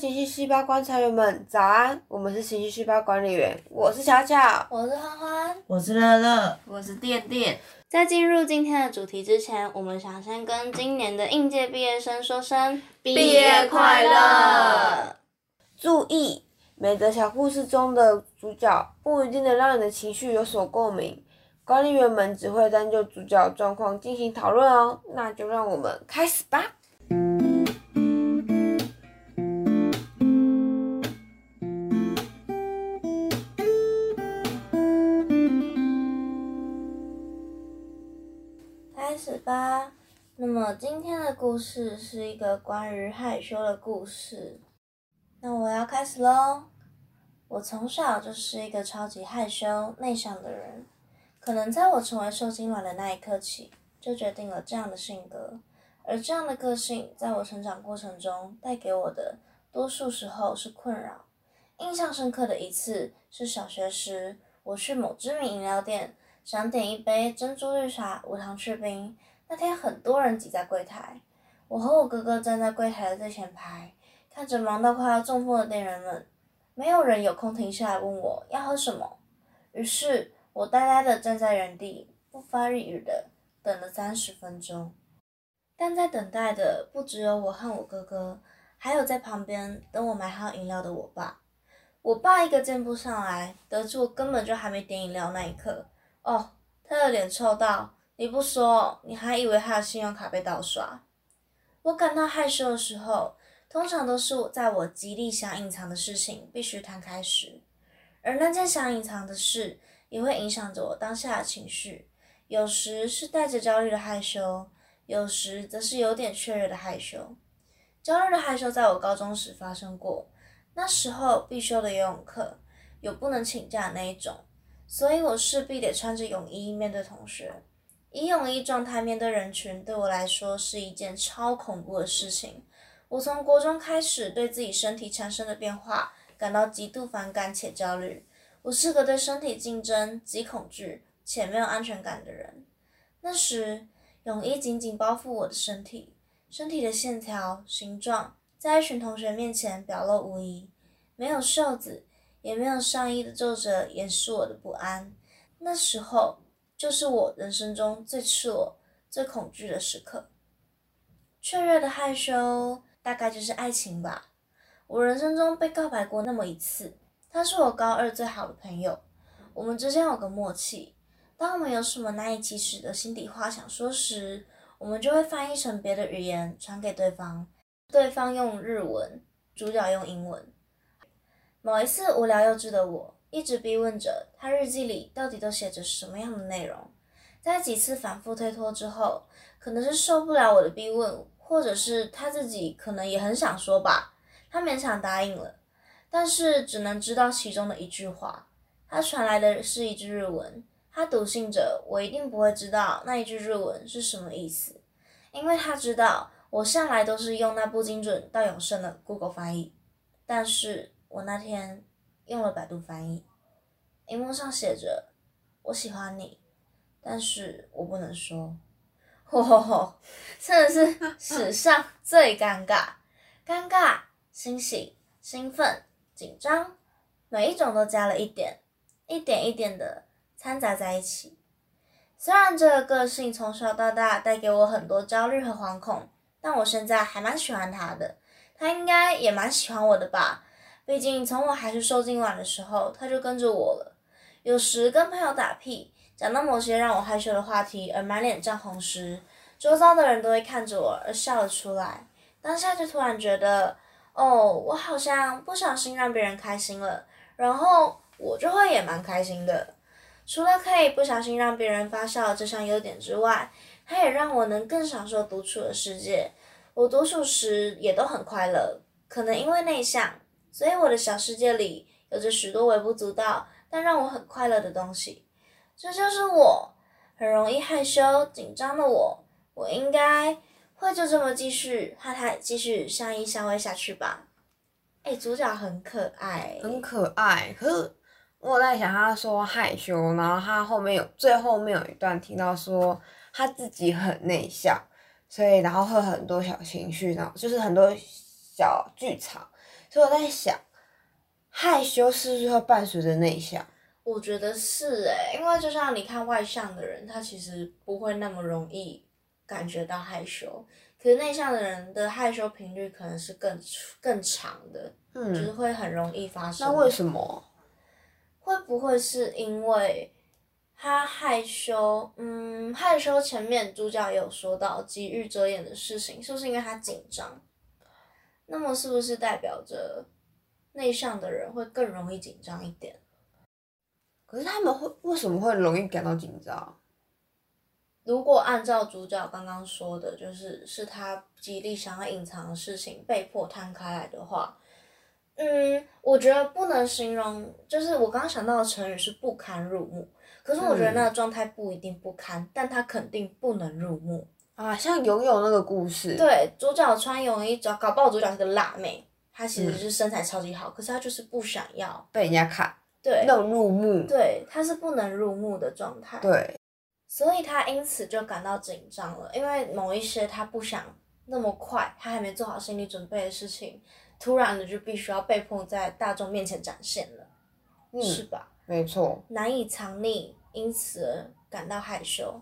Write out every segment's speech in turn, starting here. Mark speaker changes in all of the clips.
Speaker 1: 情绪细胞观察员们，早安！我们是情绪细胞管理员，我是巧巧，
Speaker 2: 我是欢欢，
Speaker 3: 我是乐乐，
Speaker 4: 我是电电。
Speaker 2: 在进入今天的主题之前，我们想先跟今年的应届毕业生说声
Speaker 4: 毕业快乐！
Speaker 1: 注意，每则小故事中的主角不一定能让你的情绪有所共鸣，管理员们只会单就主角状况进行讨论哦。那就让我们开始吧。
Speaker 2: 那么今天的故事是一个关于害羞的故事。那我要开始喽。我从小就是一个超级害羞、内向的人，可能在我成为受精卵的那一刻起，就决定了这样的性格。而这样的个性，在我成长过程中带给我的，多数时候是困扰。印象深刻的一次是小学时，我去某知名饮料店，想点一杯珍珠绿茶无糖去冰。那天很多人挤在柜台，我和我哥哥站在柜台的最前排，看着忙到快要中风的店员们，没有人有空停下来问我要喝什么。于是我呆呆的站在原地，不发一语的等了三十分钟。但在等待的不只有我和我哥哥，还有在旁边等我买好饮料的我爸。我爸一个箭步上来，得知我根本就还没点饮料那一刻，哦，他的脸臭到。你不说，你还以为他的信用卡被盗刷。我感到害羞的时候，通常都是在我极力想隐藏的事情必须摊开时，而那件想隐藏的事也会影响着我当下的情绪。有时是带着焦虑的害羞，有时则是有点雀跃的害羞。焦虑的害羞在我高中时发生过，那时候必修的游泳课有不能请假那一种，所以我势必得穿着泳衣面对同学。以泳衣状态面对人群，对我来说是一件超恐怖的事情。我从国中开始对自己身体产生的变化感到极度反感且焦虑。我是个对身体竞争极恐惧且没有安全感的人。那时，泳衣紧紧包覆我的身体，身体的线条、形状在一群同学面前表露无遗。没有袖子，也没有上衣的皱褶掩饰我的不安。那时候。就是我人生中最赤裸、最恐惧的时刻。雀跃的害羞，大概就是爱情吧。我人生中被告白过那么一次，他是我高二最好的朋友。我们之间有个默契，当我们有什么难以启齿的心底话想说时，我们就会翻译成别的语言传给对方，对方用日文，主角用英文。某一次无聊幼稚的我。一直逼问着他日记里到底都写着什么样的内容，在几次反复推脱之后，可能是受不了我的逼问，或者是他自己可能也很想说吧，他勉强答应了，但是只能知道其中的一句话。他传来的是一句日文，他笃信着我一定不会知道那一句日文是什么意思，因为他知道我向来都是用那不精准到永生的 Google 翻译，但是我那天。用了百度翻译，荧幕上写着“我喜欢你”，但是我不能说。吼吼吼！真的是史上最尴尬，尴尬、欣喜、兴奋、紧张，每一种都加了一点，一点一点的掺杂在一起。虽然这个个性从小到大带给我很多焦虑和惶恐，但我现在还蛮喜欢他的，他应该也蛮喜欢我的吧。毕竟从我还是受精卵的时候，他就跟着我了。有时跟朋友打屁，讲到某些让我害羞的话题而满脸涨红时，周遭的人都会看着我而笑了出来。当下就突然觉得，哦，我好像不小心让别人开心了，然后我就会也蛮开心的。除了可以不小心让别人发笑这项优点之外，它也让我能更享受独处的世界。我独处时也都很快乐，可能因为内向。所以我的小世界里有着许多微不足道但让我很快乐的东西，这就是我很容易害羞紧张的我。我应该会就这么继续和他继续相依相偎下去吧。哎，主角很可爱，
Speaker 1: 很可爱。可是我在想，他说害羞，然后他后面有最后面有一段听到说他自己很内向，所以然后会很多小情绪，然后就是很多。小剧场，所以我在想，害羞是不是会伴随着内向？
Speaker 2: 我觉得是诶，因为就像你看外向的人，他其实不会那么容易感觉到害羞，可是内向的人的害羞频率可能是更更长的，就是
Speaker 1: 嗯，
Speaker 2: 会很容易发生。
Speaker 1: 那为什么？
Speaker 2: 会不会是因为他害羞？嗯，害羞前面主角也有说到急于遮掩的事情，是不是因为他紧张？那么是不是代表着内向的人会更容易紧张一点？
Speaker 1: 可是他们会为什么会容易感到紧张？
Speaker 2: 如果按照主角刚刚说的，就是是他极力想要隐藏的事情被迫摊开来的话，嗯，我觉得不能形容，就是我刚刚想到的成语是不堪入目。可是我觉得那个状态不一定不堪，但他肯定不能入目。
Speaker 1: 啊，像游泳那个故事，，
Speaker 2: 对，主角穿泳衣，搞搞不好主角是个辣妹，她其实是身材超级好，可是她就是不想要，
Speaker 1: 被人家看，
Speaker 2: 对
Speaker 1: 那种入目，
Speaker 2: 对，她是不能入目的状态。
Speaker 1: 对，
Speaker 2: 所以她因此就感到紧张了，因为某一些她不想那么快，她还没做好心理准备的事情，突然的就必须要被迫在大众面前展现了，
Speaker 1: 嗯，
Speaker 2: 是吧？
Speaker 1: 没错，
Speaker 2: 难以藏匿，因此而感到害羞。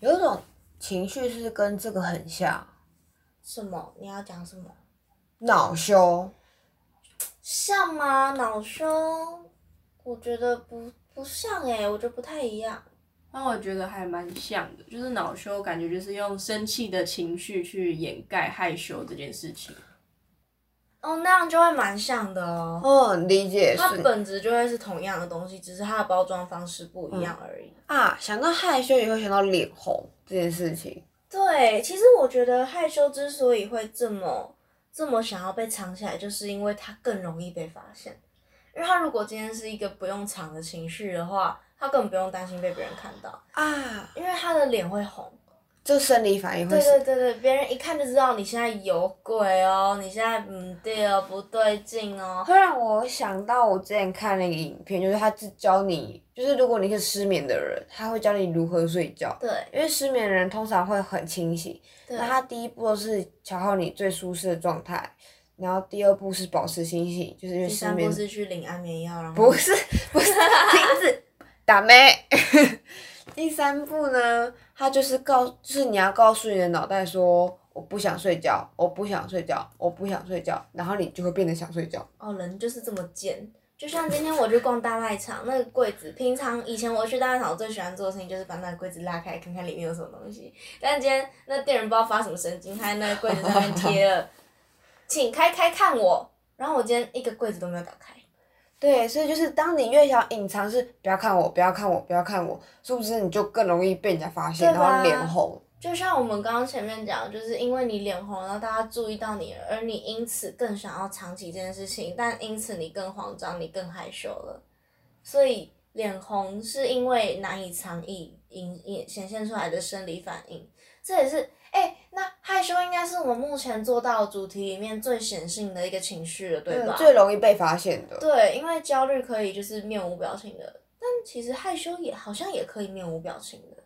Speaker 1: 有一种情绪是跟这个很像，
Speaker 2: 什么？你要讲什么？
Speaker 1: 恼羞，
Speaker 2: 像吗？恼羞？我觉得不不像诶、我觉得不太一样。
Speaker 4: 那我觉得还蛮像的，就是恼羞，感觉就是用生气的情绪去掩盖害羞这件事情。
Speaker 2: 哦，那样就会蛮像的哦。
Speaker 1: 哦，理解
Speaker 2: 它本质就会是同样的东西，只是它的包装方式不一样而已。
Speaker 1: 啊，想到害羞也会想到脸红这件事情，
Speaker 2: 对，其实我觉得害羞之所以会这么这么想要被藏起来，就是因为它更容易被发现。因为他如果今天是一个不用藏的情绪的话，他根本不用担心被别人看到，
Speaker 1: 啊，
Speaker 2: 因为他的脸会红。
Speaker 1: 就生理反应会
Speaker 2: 对对对对，别人一看就知道你现在有鬼哦，你现在嗯对哦，不对劲哦。
Speaker 1: 会让我想到我之前看那个影片，就是他是教你，就是如果你是失眠的人，他会教你如何睡觉。
Speaker 2: 对
Speaker 1: 因为失眠的人通常会很清醒，那他第一步是调好你最舒适的状态，然后第二步是保持清醒，就是因为
Speaker 2: 第三
Speaker 1: 失眠
Speaker 2: 步是去领安眠药，然后
Speaker 1: 不是不是 停止打咩。第三步呢，他就是告，就是你要告诉你的脑袋说，我不想睡觉，我不想睡觉，我不想睡觉，然后你就会变得想睡觉。
Speaker 2: 哦，人就是这么贱。就像今天我去逛大卖场，那个柜子，平常以前我去大卖场，我最喜欢做的事情就是把那个柜子拉开，看看里面有什么东西。但今天那店员不知道发什么神经，他在那个柜子上面贴了“ 请开开看我”，然后我今天一个柜子都没有打开。
Speaker 1: 对，所以就是当你越想隐藏是不要看我，不要看我，不要看我，是不是你就更容易被人家发现，然后脸红？
Speaker 2: 就像我们刚刚前面讲，就是因为你脸红，然后大家注意到你了，而你因此更想要藏起这件事情，但因此你更慌张，你更害羞了。所以脸红是因为难以藏匿隐隐显现出来的生理反应，这也是哎、那害羞应该是我们目前做到主题里面最显性的一个情绪了，对吧？
Speaker 1: 最容易被发现的。
Speaker 2: 对，因为焦虑可以就是面无表情的，但其实害羞也好像也可以面无表情的。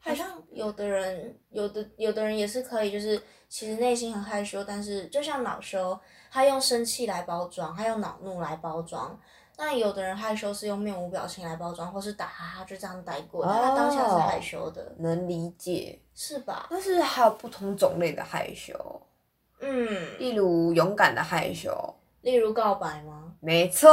Speaker 2: 好像有的人，有的有的人也是可以，就是其实内心很害羞，但是就像恼羞，他用生气来包装，他用恼怒来包装。那有的人害羞是用面无表情来包装，或是打哈哈就这样带过，但他当下是害羞的，
Speaker 1: 能理解，
Speaker 2: 是吧？
Speaker 1: 但是还有不同种类的害羞，
Speaker 2: 嗯，
Speaker 1: 例如勇敢的害羞。
Speaker 2: 例如告白吗？
Speaker 1: 没错，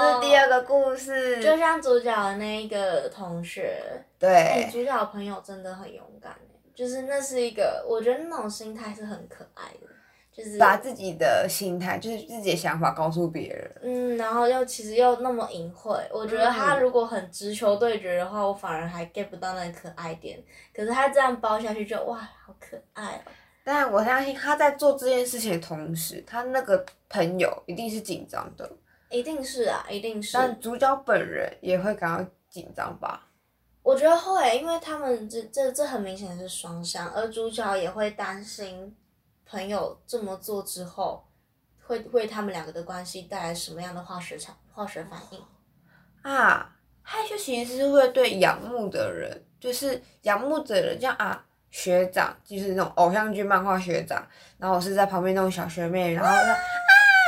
Speaker 1: 这是第二个故事。
Speaker 2: 就像主角的那一个同学，哎、
Speaker 1: 对，
Speaker 2: 主角的朋友真的很勇敢欸就是那是一个，我觉得那种心态是很可爱的，就是
Speaker 1: 把自己的心态，就是自己的想法告诉别人。
Speaker 2: 嗯，然后又其实又那么隐晦，我觉得他
Speaker 1: 嗯
Speaker 2: 如果很直球对决的话，我反而还 get 不到那个可爱点。可是他这样包下去就哇，好可爱哦、
Speaker 1: 但我相信他在做这件事情的同时，他那个朋友一定是紧张的，
Speaker 2: 一定是啊，一定是。
Speaker 1: 但主角本人也会感到紧张吧？
Speaker 2: 我觉得会，因为他们这这这很明显是双向，而主角也会担心朋友这么做之后，会为他们两个的关系带来什么样的化学产化学反应。
Speaker 1: 啊，害羞其实是会对仰慕的人，就是仰慕的人，这样啊，学长，就是那种偶像剧漫画学长，然后我是在旁边那种小学妹，然后说啊，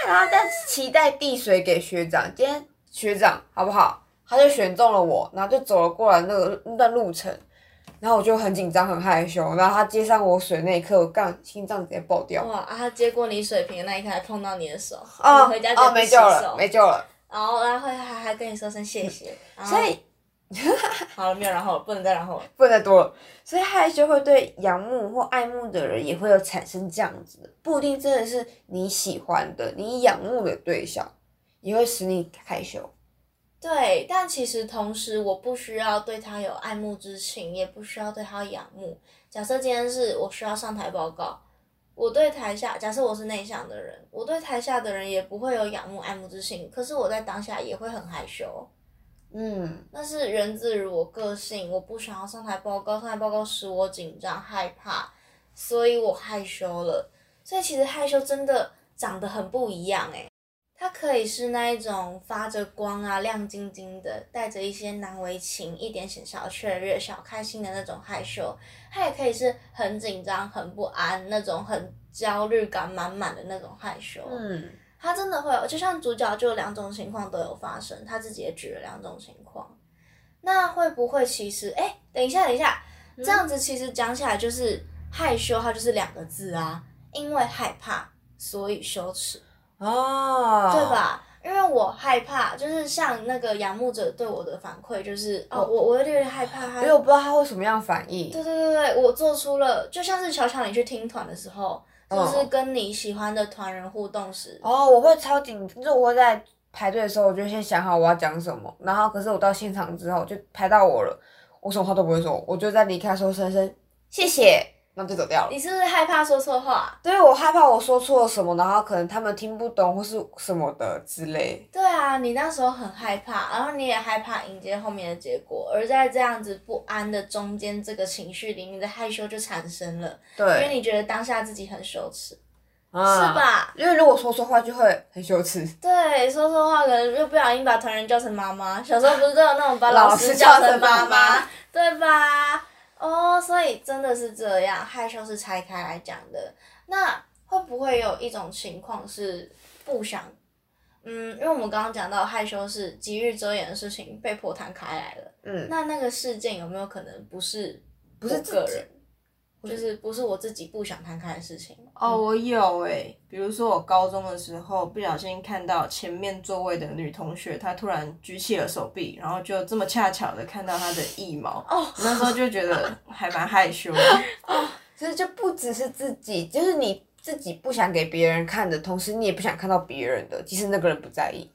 Speaker 1: 然后在期待递水给学长，今天学长好不好？他就选中了我，然后就走了过来那个那段路程，然后我就很紧张很害羞，然后他接上我水那一刻，我刚心脏直接爆掉。
Speaker 2: 哇！啊，他接过你水瓶的那一刻还碰到你的手，
Speaker 1: 哦
Speaker 2: 你回家
Speaker 1: 哦，
Speaker 2: 就不洗
Speaker 1: 没救了，
Speaker 2: 手，
Speaker 1: 没救了。
Speaker 2: 然后然后还还还跟你说声谢谢，
Speaker 1: 所以
Speaker 2: 好了没有然后了，不能再然后了。
Speaker 1: 不能再多了。所以害羞会对仰慕或爱慕的人也会有产生这样子的，不一定真的是你喜欢的、你仰慕的对象，也会使你害羞。
Speaker 2: 对，但其实同时我不需要对他有爱慕之情，也不需要对他仰慕。假设今天是我需要上台报告，我对台下，假设我是内向的人，我对台下的人也不会有仰慕、爱慕之情，可是我在当下也会很害羞。
Speaker 1: 嗯，
Speaker 2: 那是源自于我个性，我不想要上台报告，上台报告使我紧张害怕，所以我害羞了。所以其实害羞真的长得很不一样诶，它可以是那一种发着光啊、亮晶晶的，带着一些难为情、一点点小雀跃、小开心的那种害羞；它也可以是很紧张、很不安那种很焦虑感满满的那种害羞。
Speaker 1: 嗯，
Speaker 2: 它真的会有，就像主角就两种情况都有发生，他自己也举了两种情况。那会不会其实，哎、等一下，等一下，这样子其实讲起来就是害羞，它就是两个字啊，因为害怕，所以羞耻，
Speaker 1: 哦，
Speaker 2: 对？吧？因为我害怕，就是像那个仰慕者对我的反馈，就是哦，我我有点害怕他
Speaker 1: 因为我不知道他会什么样反应。
Speaker 2: 对对对对，我做出了，就像是巧巧你去听团的时候，就是
Speaker 1: 嗯
Speaker 2: 跟你喜欢的团人互动时，
Speaker 1: 哦，我会超紧，就是我会在排队的时候，我就先想好我要讲什么，然后可是我到现场之后就排到我了，我什么话都不会说，我就在离开的时候声声谢谢，然后就走掉了。
Speaker 2: 你是不是害怕说错话？
Speaker 1: 对我害怕我说错了什么，然后可能他们听不懂或是什么的之类。
Speaker 2: 对啊，你那时候很害怕，然后你也害怕迎接后面的结果，而在这样子不安的中间，这个情绪里，你的害羞就产生了，对因为，你觉得当下自己很羞耻，
Speaker 1: 啊
Speaker 2: 是？吧？
Speaker 1: 因为如果说错话就会很羞耻。
Speaker 2: 对，说错话可能又不小心把同人叫成妈妈，小时候不是都有那种把
Speaker 1: 老
Speaker 2: 老师
Speaker 1: 师叫成
Speaker 2: 妈
Speaker 1: 妈
Speaker 2: 对吧？哦，所以真的是这样，害羞是拆开来讲的。那会不会有一种情况是不想？嗯，因为我们刚刚讲到害羞是急于遮掩的事情被迫摊开来了，
Speaker 1: 嗯，
Speaker 2: 那那个事件有没有可能不是
Speaker 1: 不是
Speaker 2: 个人，就是不是我自己不想摊开的事情？
Speaker 4: 哦，我有诶、比如说我高中的时候，不小心看到前面座位的女同学，她突然举起了手臂，然后就这么恰巧的看到她的腋毛，
Speaker 2: 哦，
Speaker 4: 那时候就觉得 还蛮害羞的。
Speaker 1: 其实就不只是自己，就是你自己不想给别人看的同时，你也不想看到别人的，即使那个人不在意。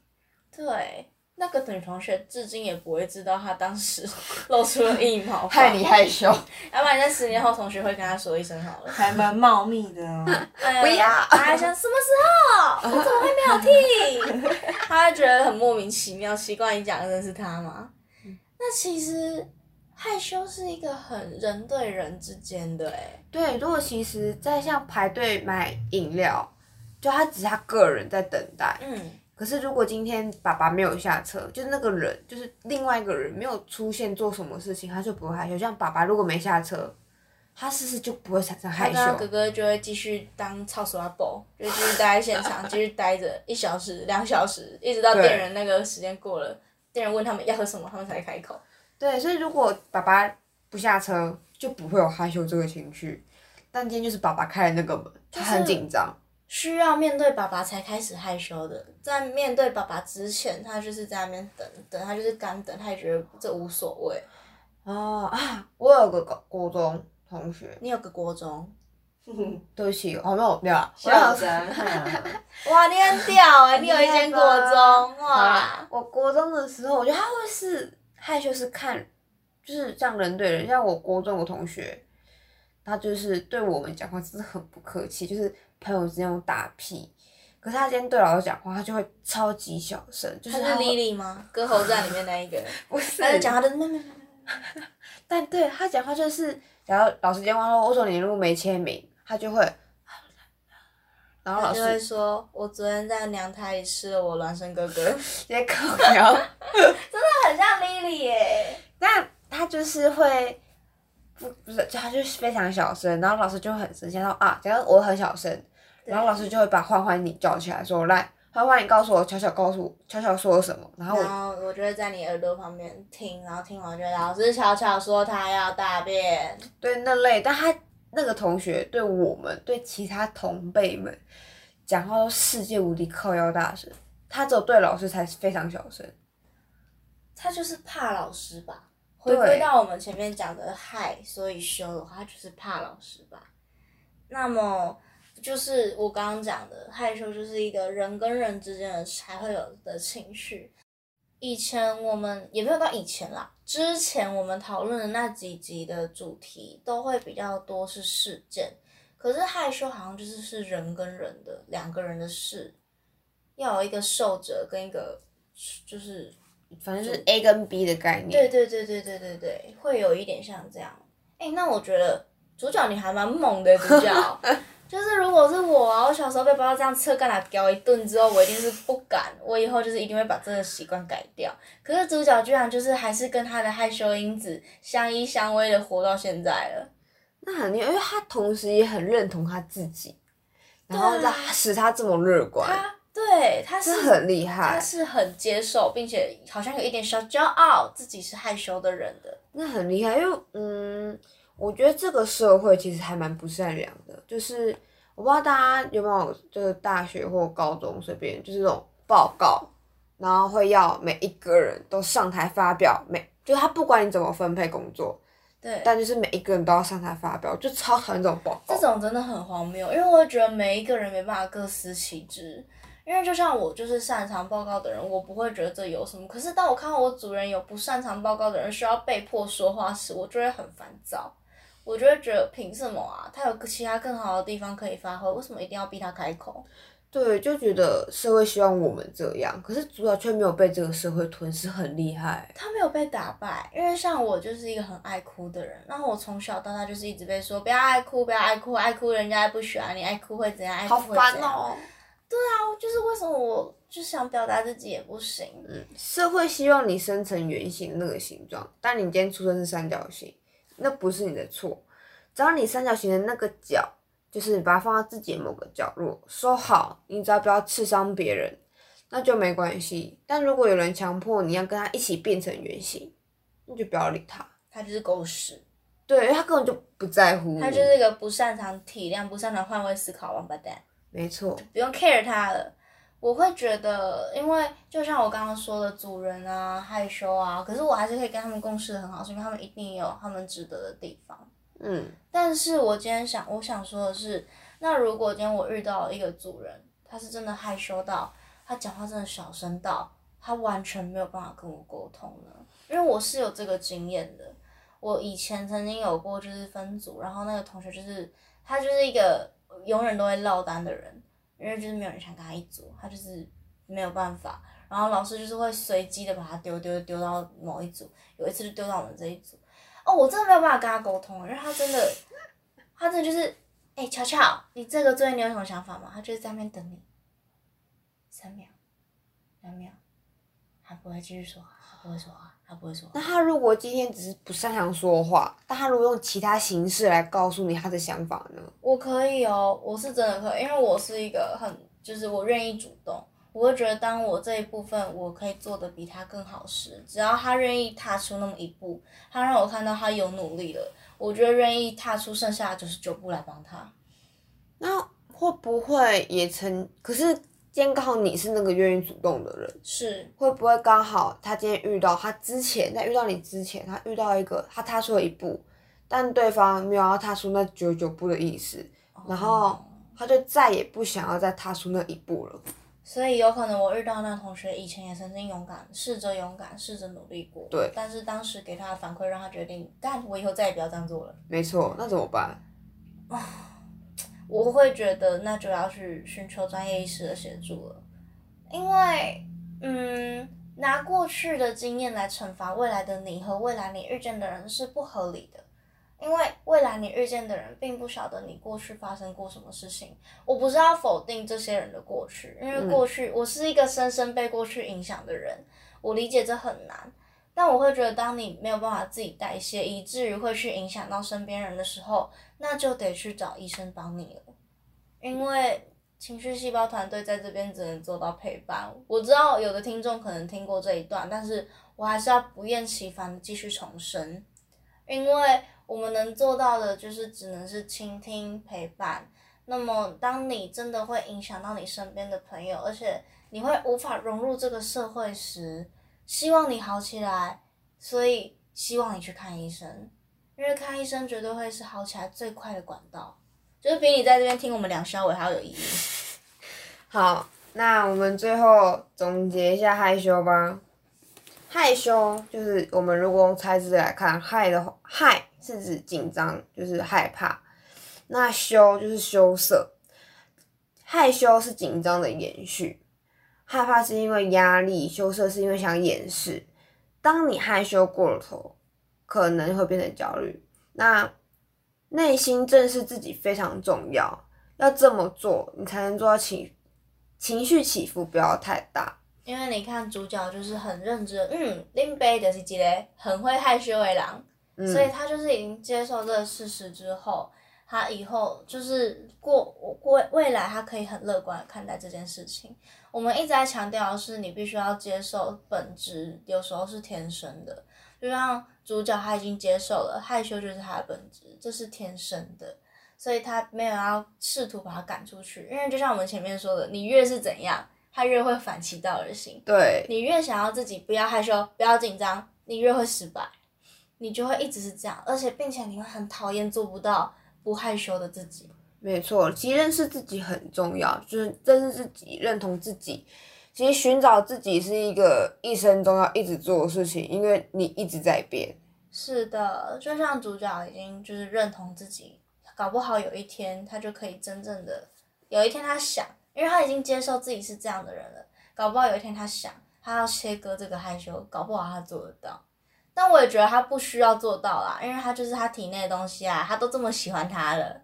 Speaker 2: 对，那个女同学至今也不会知道她当时 露出了一毛吧，
Speaker 1: 害你害羞，
Speaker 2: 要不然在十年后同学会跟她说一声好了。
Speaker 4: 还蛮茂密的哦。
Speaker 2: 哎
Speaker 1: 不要
Speaker 2: 她还想什么时候？我怎么会没有听？她会觉得很莫名其妙，奇怪你讲的真是她吗？那其实害羞是一个很人对人之间的哎、
Speaker 1: 对，如果其实，在像排队买饮料，就他只是他个人在等待。
Speaker 2: 嗯，
Speaker 1: 可是如果今天爸爸没有下车，就是那个人，就是另外一个人没有出现做什么事情，他就不会害羞。像爸爸如果没下车，他是不是就不会产生害
Speaker 2: 她跟她哥？哥就会继续当操手阿宝，就继续待在现场，继续待着一小时、两小时，一直到店员那个时间过了，店员问他们要喝什么，他们才开口。
Speaker 1: 对，所以如果爸爸不下车，就不会有害羞这个情绪。但今天就是爸爸开了那个门，他很紧张。
Speaker 2: 需要面对爸爸才开始害羞的，在面对爸爸之前，他就是在那边等等，他就是干等，他也觉得这无所谓。
Speaker 1: 哦啊，我有个高国中同学，
Speaker 2: 你有个国中，
Speaker 1: 对不起，我没有没有
Speaker 4: 小
Speaker 1: 有
Speaker 4: 张哈，
Speaker 2: 哇，你很屌哎、你有一间国中哇
Speaker 1: 啦，我国中的时候，我觉得他会是害羞，是看，就是像人对人，像我国中的同学，他就是对我们讲话真的很不客气，就是朋友之间打屁。可是他今天对老师讲话，他就会超级小声，就是
Speaker 2: 他是
Speaker 1: 会
Speaker 2: Lily 吗？歌喉战里面那一个，
Speaker 1: 不是
Speaker 2: 他在讲他的妹妹妹妹。
Speaker 1: 但对他讲话就是，假如老师今天问说为什么你录没签名，他就会，然后老
Speaker 2: 师就会说：“我昨天在娘胎里吃了我孪生哥哥。”
Speaker 1: 直接口条。
Speaker 2: 很像 Lily 耶。
Speaker 1: 那他就是会，不不是，就他就是非常小声，然后老师就很生气，然后啊，假如我很小声，然后老师就会把欢欢你叫起来说，来，欢欢你告诉我巧巧告诉我巧巧说了什么，然后我
Speaker 2: 然后我就会在你耳朵旁边听，然后听完就会老师巧巧说他要大便，
Speaker 1: 对那类，但他那个同学对我们对其他同辈们讲话都世界无敌靠腰大声，他只有对老师才非常小声。
Speaker 2: 他就是怕老师吧？回归到我们前面讲的害，所以羞的话，他就是怕老师吧？那么就是我刚刚讲的害羞，就是一个人跟人之间的才会有的情绪。以前我们也没有到以前啦，之前我们讨论的那几集的主题都会比较多是事件，可是害羞好像就是是人跟人的两个人的事，要有一个受者跟一个就是
Speaker 1: 反正是 A 跟 B 的概念。
Speaker 2: 对对对对对对对，会有一点像这样。哎、那我觉得主角你还蛮猛的，主角。就是如果是我啊，我小时候被爸爸这样侧干来叼一顿之后，我一定是不敢，我以后就是一定会把这个习惯改掉。可是主角居然就是还是跟他的害羞因子相依相偎的活到现在了。
Speaker 1: 那很厉害，因为他同时也很认同他自己，然后
Speaker 2: 对啊
Speaker 1: 让使他这么乐观，
Speaker 2: 他对他是
Speaker 1: 很厉害他，
Speaker 2: 是很接受，并且好像有一点小骄傲，自己是害羞的人的。
Speaker 1: 那很厉害。因为嗯，我觉得这个社会其实还蛮不善良的，就是我不知道大家有没有就是大学或高中随便就是这种报告，然后会要每一个人都上台发表，每就是他不管你怎么分配工作，
Speaker 2: 对，
Speaker 1: 但就是每一个人都要上台发表，就超讨厌这种报告。
Speaker 2: 这种真的很荒谬，因为我觉得每一个人没办法各司其职。因为就像我就是擅长报告的人，我不会觉得这有什么。可是当我看到我主人有不擅长报告的人需要被迫说话时，我就会很烦躁。我就会觉得凭什么啊？他有其他更好的地方可以发挥，为什么一定要逼他开口？
Speaker 1: 对，就觉得社会希望我们这样，可是主角却没有被这个社会吞噬，很厉害。
Speaker 2: 他没有被打败，因为像我就是一个很爱哭的人，然后我从小到大就是一直被说不要爱哭，不要爱哭，爱哭人家不喜欢你，爱哭会怎样，爱哭
Speaker 1: 好
Speaker 2: 会怎样。
Speaker 1: 烦哦！
Speaker 2: 就是为什么我就想表达自己也不行？
Speaker 1: 嗯社会希望你生成圆形那个形状，但你今天出生是三角形，那不是你的错。只要你三角形的那个角，就是你把它放到自己的某个角落，说好，你只要不要刺伤别人，那就没关系。但如果有人强迫你要跟他一起变成圆形，那就不要理他。
Speaker 2: 他就是狗屎，
Speaker 1: 对，因为他根本就不在乎。
Speaker 2: 他就是一个不擅长体谅、不擅长换位思考的王八蛋，
Speaker 1: 没错，
Speaker 2: 不用 care 他了。我会觉得，因为就像我刚刚说的，主人啊、害羞啊，可是我还是可以跟他们共事的很好，是因为他们一定有他们值得的地方。
Speaker 1: 嗯，
Speaker 2: 但是我今天想，我想说的是，那如果今天我遇到一个主人，他是真的害羞到，他讲话真的小声到，他完全没有办法跟我沟通呢？因为我是有这个经验的，我以前曾经有过就是分组，然后那个同学就是他就是一个永远都会落单的人，因为就是没有人想跟他一组，他就是没有办法，然后老师就是会随机的把他丢丢丢到某一组，有一次就丢到我们这一组。哦，我真的没有办法跟他沟通，因为他真的，他真的就是，哎、巧巧，你这个作业你有什么想法吗？他就是在那边等你，三秒，两秒，他不会继续说话，他不会说话，他不会说
Speaker 1: 那。他如果今天只是不擅长说话，但他如果用其他形式来告诉你他的想法呢？
Speaker 2: 我可以哦，我是真的可以，因为我是一个很，就是我愿意主动。我会觉得，当我这一部分我可以做的比他更好时，只要他愿意踏出那么一步，他让我看到他有努力了，我觉得愿意踏出剩下的九十九步来帮他。
Speaker 1: 那会不会也曾？可是今天刚好你是那个愿意主动的人，
Speaker 2: 是，
Speaker 1: 会不会刚好他今天遇到他之前，在遇到你之前，他遇到一个他踏出了一步，但对方没有要踏出那九九步的意思，然后他就再也不想要再踏出那一步了。
Speaker 2: 所以有可能我遇到那同学以前也曾经勇敢，试着勇敢，试着努力过。
Speaker 1: 对
Speaker 2: 但是当时给他的反馈让他决定，但，我以后再也不要这样做了。
Speaker 1: 没错，那怎么办？
Speaker 2: 我会觉得那就要去寻求专业医师的协助了，因为，嗯，拿过去的经验来惩罚未来的你和未来你遇见的人是不合理的，因为未来你遇见的人并不晓得你过去发生过什么事情。我不是要否定这些人的过去，因为过去、我是一个深深被过去影响的人，我理解这很难。但我会觉得，当你没有办法自己代谢，以至于会去影响到身边人的时候，那就得去找医生帮你了。因为情绪细胞团队在这边只能做到陪伴。我知道有的听众可能听过这一段，但是我还是要不厌其烦的继续重申，因为我们能做到的就是只能是倾听陪伴。那么，当你真的会影响到你身边的朋友，而且你会无法融入这个社会时，希望你好起来，所以希望你去看医生，因为看医生绝对会是好起来最快的管道，就是比你在这边听我们梁小伟还要有意义。
Speaker 1: 好，那我们最后总结一下害羞吧。害羞就是我们如果用猜字来看，害的话，害是指紧张，就是害怕。那羞就是羞涩，害羞是紧张的延续，害怕是因为压力，羞涩是因为想掩饰。当你害羞过了头，可能会变成焦虑。那内心正视自己非常重要，要这么做，你才能做到情情绪起伏不要太大。
Speaker 2: 因为你看主角就是很认真，嗯，林北就是一个很会害羞的人，所以他就是已经接受这个事实之后。他以后就是过过未来，他可以很乐观看待这件事情。我们一直在强调的是，你必须要接受本质，有时候是天生的。就像主角他已经接受了害羞就是他的本质，这是天生的，所以他没有要试图把他赶出去。因为就像我们前面说的，你越是怎样，他越会反其道而行。
Speaker 1: 对，
Speaker 2: 你越想要自己不要害羞，不要紧张，你越会失败，你就会一直是这样，而且并且你会很讨厌做不到。不害羞的自己，
Speaker 1: 没错。其实认识自己很重要，就是认识自己、认同自己。其实寻找自己是一个一生中要一直做的事情，因为你一直在变。
Speaker 2: 是的，就像主角已经就是认同自己，搞不好有一天他就可以真正的，有一天他想，因为他已经接受自己是这样的人了，搞不好有一天他想，他要切割这个害羞，搞不好他做得到。但我也觉得他不需要做到啦，因为他就是他体内的东西啊，他都这么喜欢他了。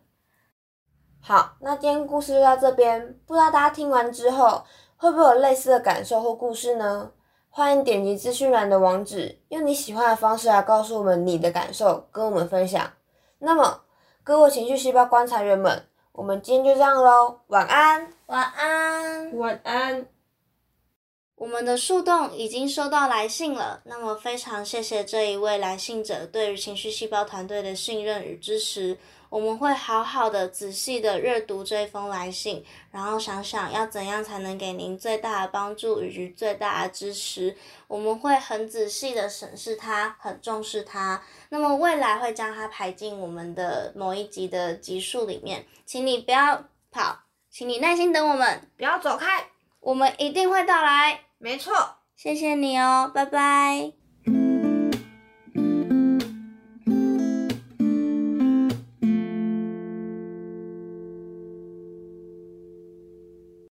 Speaker 1: 好，那今天故事就到这边，不知道大家听完之后会不会有类似的感受或故事呢？欢迎点击资讯栏的网址，用你喜欢的方式来告诉我们你的感受，跟我们分享。那么，各位情绪细胞观察员们，我们今天就这样喽，晚安，
Speaker 2: 晚安，
Speaker 4: 晚安。
Speaker 2: 我们的树洞已经收到来信了，那么非常谢谢这一位来信者对于情绪细胞团队的信任与支持。我们会好好的、仔细的阅读这封来信，然后想想要怎样才能给您最大的帮助以及最大的支持。我们会很仔细的审视它，很重视它。那么未来会将它排进我们的某一集的集数里面，请你不要跑，请你耐心等我们，
Speaker 1: 不要走开，
Speaker 2: 我们一定会到来。
Speaker 1: 没错，
Speaker 2: 谢谢你哦，拜拜。